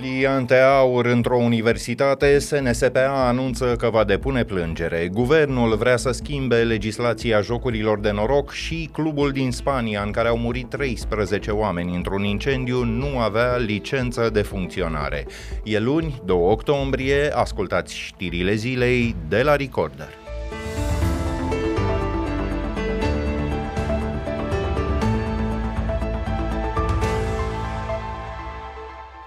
Pliante aur într-o universitate, SNSPA anunță că va depune plângere. Guvernul vrea să schimbe legislația jocurilor de noroc și clubul din Spania, în care au murit 13 oameni într-un incendiu, nu avea licență de funcționare. E luni, 2 octombrie, ascultați știrile zilei de la Recorder.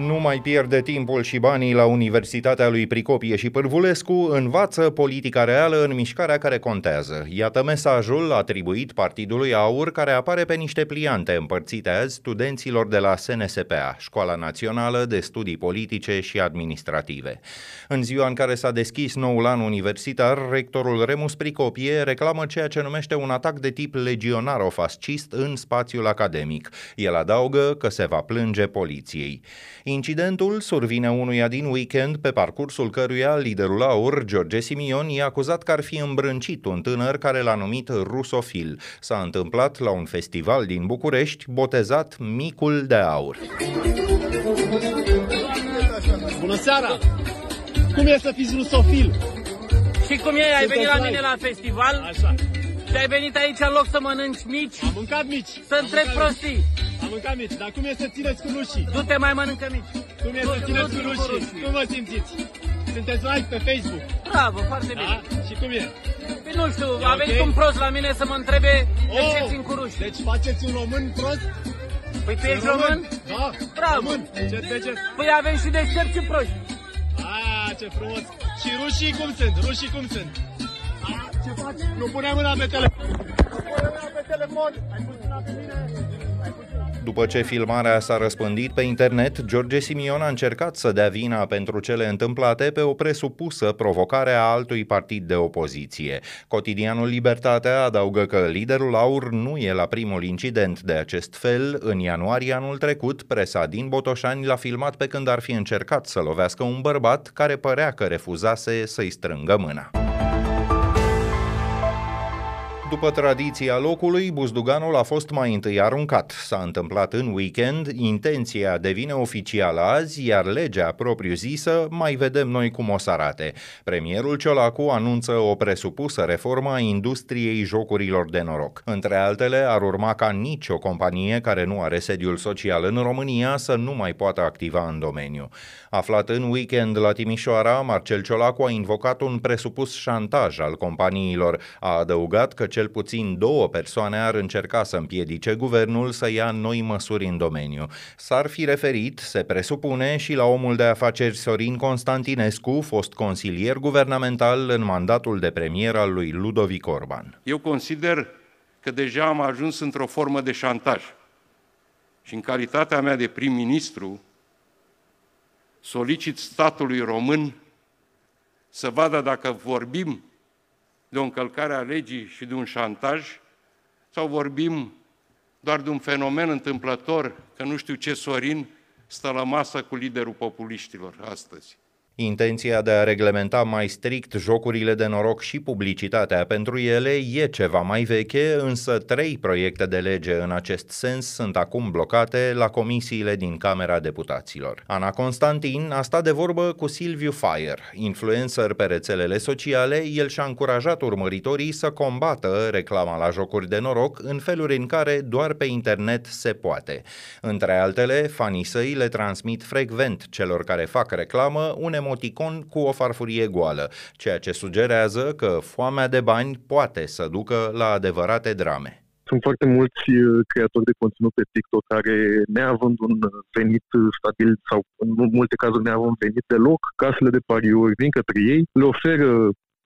Nu mai pierde timpul și banii la Universitatea lui Pricopie și Pârvulescu, învață politica reală în mișcarea care contează. Iată mesajul atribuit Partidului Aur, care apare pe niște pliante împărțite azi studenților de la SNSPA, Școala Națională de Studii Politice și Administrative. În ziua în care s-a deschis noul an universitar, rectorul Remus Pricopie reclamă ceea ce numește un atac de tip legionaro-fascist în spațiul academic. El adaugă că se va plânge poliției. Incidentul survine unuia din weekend, pe parcursul căruia liderul AUR, George Simion, i-a acuzat că ar fi îmbrâncit un tânăr care l-a numit rusofil. S-a întâmplat la un festival din București, botezat Micul de Aur. Bună seara! Cum e să fiți rusofil? Și cum e? Ai venit la mine la festival? Așa. Și ai venit aici în loc să mănânci mici? Am mâncat mici. Să întreb prostii. Am mâncat mici, dar cum e să țineți cu rușii? Du-te mai mănâncă mici. Cum e să țineți cu rușii? Cum vă simțiți? Sunteți live pe Facebook? Bravo, foarte bine. Da? Și cum e? Păi nu știu, a ok? venit un prost la mine să mă întrebe de ce Oh, țin cu ruși. Deci faceți un român prost? Păi tu ești român? Da. Bravo. Român. Ce de ce? Păi avem și deștepți și proști. Ah, ce frumos. Și rușii cum sunt? Rușii cum sunt? Ah, ce faci? Nu pune mâna pe telefon. Telefon. Ai pus mâna pe mine? Ai pus mâna După ce filmarea s-a răspândit pe internet, George Simion a încercat să dea vina pentru cele întâmplate pe o presupusă provocare a altui partid de opoziție. Cotidianul Libertatea adaugă că liderul AUR nu e la primul incident de acest fel. În ianuarie anul trecut, presa din Botoșani l-a filmat pe când ar fi încercat să lovească un bărbat care părea că refuzase să-i strângă mâna. După tradiția locului, buzduganul a fost mai întâi aruncat. S-a întâmplat în weekend, intenția devine oficială azi, iar legea propriu-zisă mai vedem noi cum o să arate. Premierul Ciolacu anunță o presupusă reformă a industriei jocurilor de noroc. Între altele, ar urma ca nicio companie care nu are sediul social în România să nu mai poată activa în domeniu. Aflat în weekend la Timișoara, Marcel Ciolacu a invocat un presupus șantaj al companiilor. A adăugat că cel puțin două persoane ar încerca să împiedice guvernul să ia noi măsuri în domeniu. S-ar fi referit, se presupune, și la omul de afaceri Sorin Constantinescu, fost consilier guvernamental în mandatul de premier al lui Ludovic Orban. Eu consider că deja am ajuns într-o formă de șantaj. Și în calitatea mea de prim-ministru, solicit statului român să vadă dacă vorbim de o încălcare a legii și de un șantaj sau vorbim doar de un fenomen întâmplător, că nu știu ce Sorin stă la masă cu liderul populiștilor astăzi. Intenția de a reglementa mai strict jocurile de noroc și publicitatea pentru ele e ceva mai veche, însă trei proiecte de lege în acest sens sunt acum blocate la comisiile din Camera Deputaților. Ana Constantin a stat de vorbă cu Silviu Fire, influencer pe rețelele sociale, el și-a încurajat urmăritorii să combată reclama la jocuri de noroc în feluri în care doar pe internet se poate. Între altele, fanii săi le transmit frecvent celor care fac reclamă un emoticon cu o farfurie goală, ceea ce sugerează că foamea de bani poate să ducă la adevărate drame. Sunt foarte mulți uh, creatori de conținut pe TikTok care, neavând un venit stabil sau în multe cazuri neavând venit deloc, casele de pariuri vin către ei, le oferă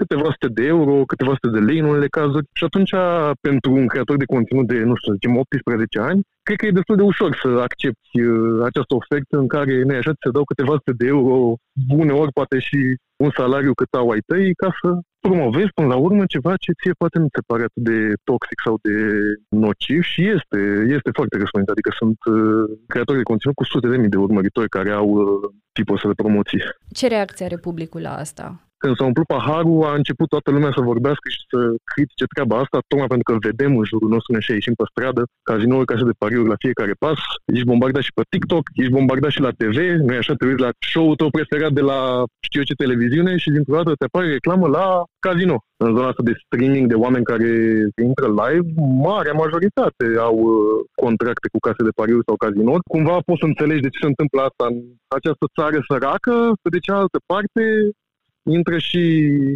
câteva sute de euro, câteva sute de lei în unele cazuri și atunci pentru un creator de conținut de, nu știu, să zicem 18 ani, cred că e destul de ușor să accepti uh, această ofertă în care, nu așa, ți se dau câteva sute de euro, uneori poate și un salariu cât au ai tăi, ca să promovezi până la urmă ceva ce ție poate nu ți se pare atât de toxic sau de nociv și este, este foarte răspândit. Adică sunt uh, creatori de conținut cu sute de mii de urmăritori care au uh, tipul ăsta de promoții. Ce reacție are publicul la asta? Când s-a umplut paharul, a început toată lumea să vorbească și să critique treaba asta, tocmai pentru că vedem în jurul nostru, ne ieșim pe stradă, cazinouri, case de pariuri la fiecare pas, ești bombardat și pe TikTok, ești bombardat și la TV, nu e așa, te uiți la show-ul tău preferat de la știu eu ce televiziune și dintr-o dată te apare reclamă la casino. În zona asta de streaming de oameni care intră live, marea majoritate au uh, contracte cu case de pariuri sau cazinouri. Cumva poți să înțelegi de ce se întâmplă asta în această țară săracă, pe de cealaltă parte intră și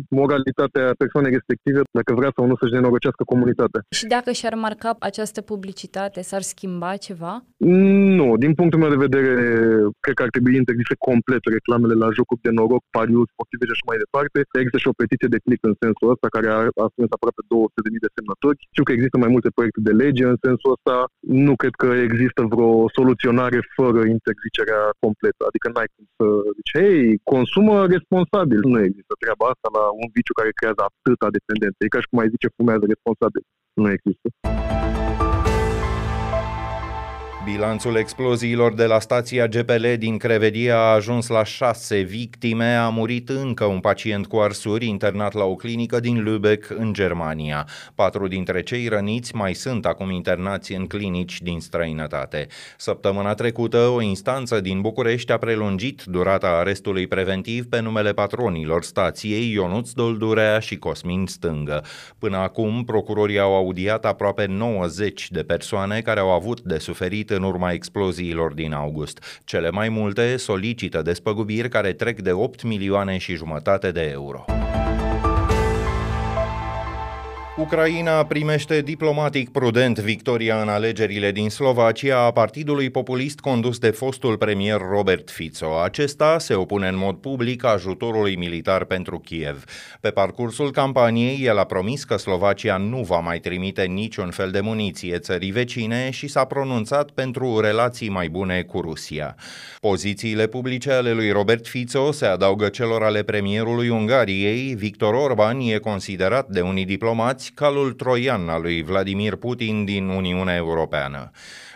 moralitatea persoanei respective dacă vrea sau nu să-și nenorocească comunitatea. Și dacă și-ar marca această publicitate, s-ar schimba ceva? Nu, din punctul meu de vedere, cred că ar trebui interzise complet reclamele la jocuri de noroc, pariuri sportive și așa mai departe. Există și o petiție de click în sensul ăsta care a, a strâns aproape 200.000 de semnături. Știu că există mai multe proiecte de lege în sensul ăsta. Nu cred că există vreo soluționare fără interzicerea completă. Adică n-ai cum să zici, hei, consumă responsabil. Nu există treaba asta la un viciu care creează atâta dependență. E ca și cum ai zice fumează responsabil. Nu există. Bilanțul exploziilor de la stația GPL din Crevedia a ajuns la șase victime. A murit încă un pacient cu arsuri internat la o clinică din Lübeck, în Germania. Patru dintre cei răniți mai sunt acum internați în clinici din străinătate. Săptămâna trecută, o instanță din București a prelungit durata arestului preventiv pe numele patronilor stației Ionuț Doldurea și Cosmin Stângă. Până acum, procurorii au audiat aproape 90 de persoane care au avut de suferit în urma exploziilor din august. Cele mai multe solicită despăgubiri care trec de 8 milioane și jumătate de euro. Ucraina primește diplomatic prudent victoria în alegerile din Slovacia a partidului populist condus de fostul premier Robert Fico. Acesta se opune în mod public ajutorului militar pentru Kiev. Pe parcursul campaniei, el a promis că Slovacia nu va mai trimite niciun fel de muniție țării vecine și s-a pronunțat pentru relații mai bune cu Rusia. Pozițiile publice ale lui Robert Fico se adaugă celor ale premierului Ungariei. Victor Orban e considerat de unii diplomați calul troian al lui Vladimir Putin din Uniunea Europeană.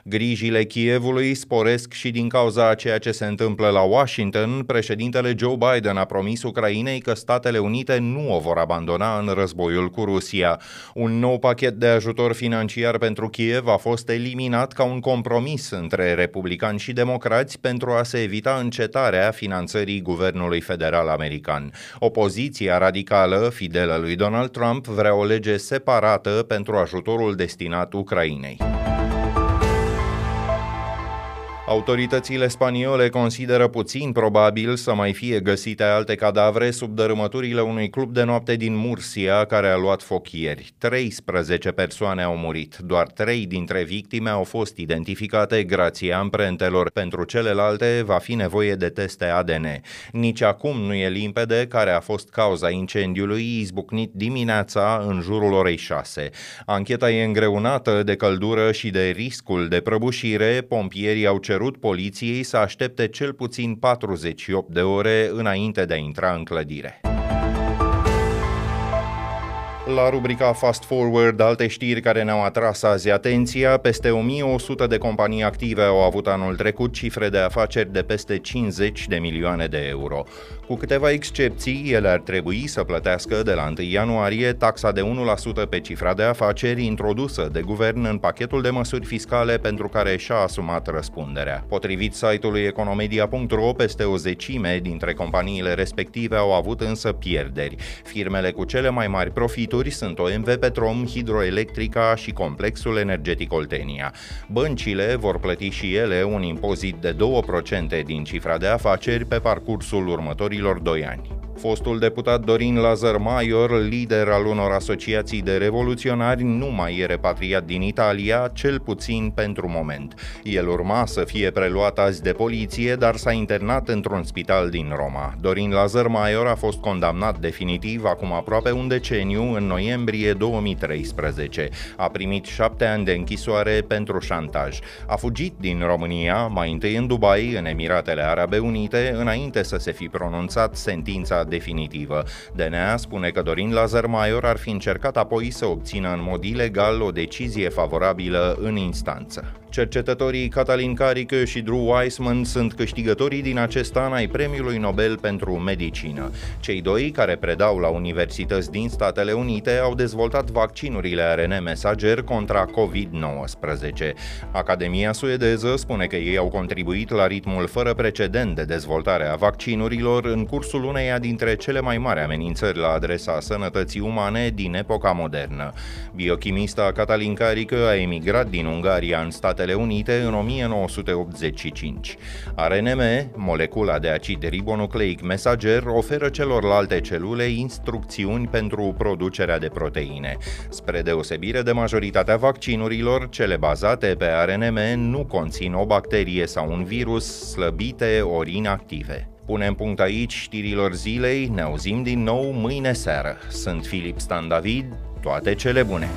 Grijile Kievului sporesc și din cauza a ceea ce se întâmplă la Washington, președintele Joe Biden a promis Ucrainei că Statele Unite nu o vor abandona în războiul cu Rusia. Un nou pachet de ajutor financiar pentru Kiev a fost eliminat ca un compromis între republicani și democrați pentru a se evita încetarea finanțării guvernului federal american. Opoziția radicală, fidelă lui Donald Trump, vrea o lege separată pentru ajutorul destinat Ucrainei. Autoritățile spaniole consideră puțin probabil să mai fie găsite alte cadavre sub dărâmăturile unui club de noapte din Mursia care a luat foc ieri. 13 persoane au murit, doar 3 dintre victime au fost identificate grație amprentelor. Pentru celelalte va fi nevoie de teste ADN. Nici acum nu e limpede care a fost cauza incendiului izbucnit dimineața în jurul orei 6. Ancheta e îngreunată de căldură și de riscul de prăbușire. Pompierii au cerut poliției să aștepte cel puțin 48 de ore înainte de a intra în clădire. La rubrica Fast Forward, alte știri care ne-au atras azi atenția, peste 1100 de companii active au avut anul trecut cifre de afaceri de peste 50 de milioane de euro. Cu câteva excepții, ele ar trebui să plătească de la 1 ianuarie taxa de 1% pe cifra de afaceri introdusă de guvern în pachetul de măsuri fiscale pentru care și-a asumat răspunderea. Potrivit site-ului economedia.ro, peste o zecime dintre companiile respective au avut însă pierderi. Firmele cu cele mai mari profituri sunt OMV Petrom, Hidroelectrica și Complexul Energetic Oltenia. Băncile vor plăti și ele un impozit de 2% din cifra de afaceri pe parcursul următorii următorilor doi ani. Fostul deputat Dorin Lazar Maior, lider al unor asociații de revoluționari, nu mai e repatriat din Italia, cel puțin pentru moment. El urma să fie preluat azi de poliție, dar s-a internat într-un spital din Roma. Dorin Lazar Maior a fost condamnat definitiv acum aproape un deceniu, în noiembrie 2013. A primit șapte ani de închisoare pentru șantaj. A fugit din România, mai întâi în Dubai, în Emiratele Arabe Unite, înainte să se fi pronunțat sentința sentința definitivă. DNA spune că Dorin Lazar Maior ar fi încercat apoi să obțină în mod ilegal o decizie favorabilă în instanță. Cercetătorii Catalin Carică și Drew Weissman sunt câștigătorii din acest an ai Premiului Nobel pentru Medicină. Cei doi, care predau la universități din Statele Unite, au dezvoltat vaccinurile ARN mesager contra COVID-19. Academia suedeză spune că ei au contribuit la ritmul fără precedent de dezvoltare a vaccinurilor în cursul uneia dintre cele mai mari amenințări la adresa sănătății umane din epoca modernă. Biochimista Catalin Carică a emigrat din Ungaria în Statele Statele Unite în 1985. RNM, molecula de acid ribonucleic mesager, oferă celorlalte celule instrucțiuni pentru producerea de proteine. Spre deosebire de majoritatea vaccinurilor, cele bazate pe RNM nu conțin o bacterie sau un virus slăbite ori inactive. Punem punct aici știrilor zilei, ne auzim din nou mâine seară. Sunt Filip Stan David, toate cele bune!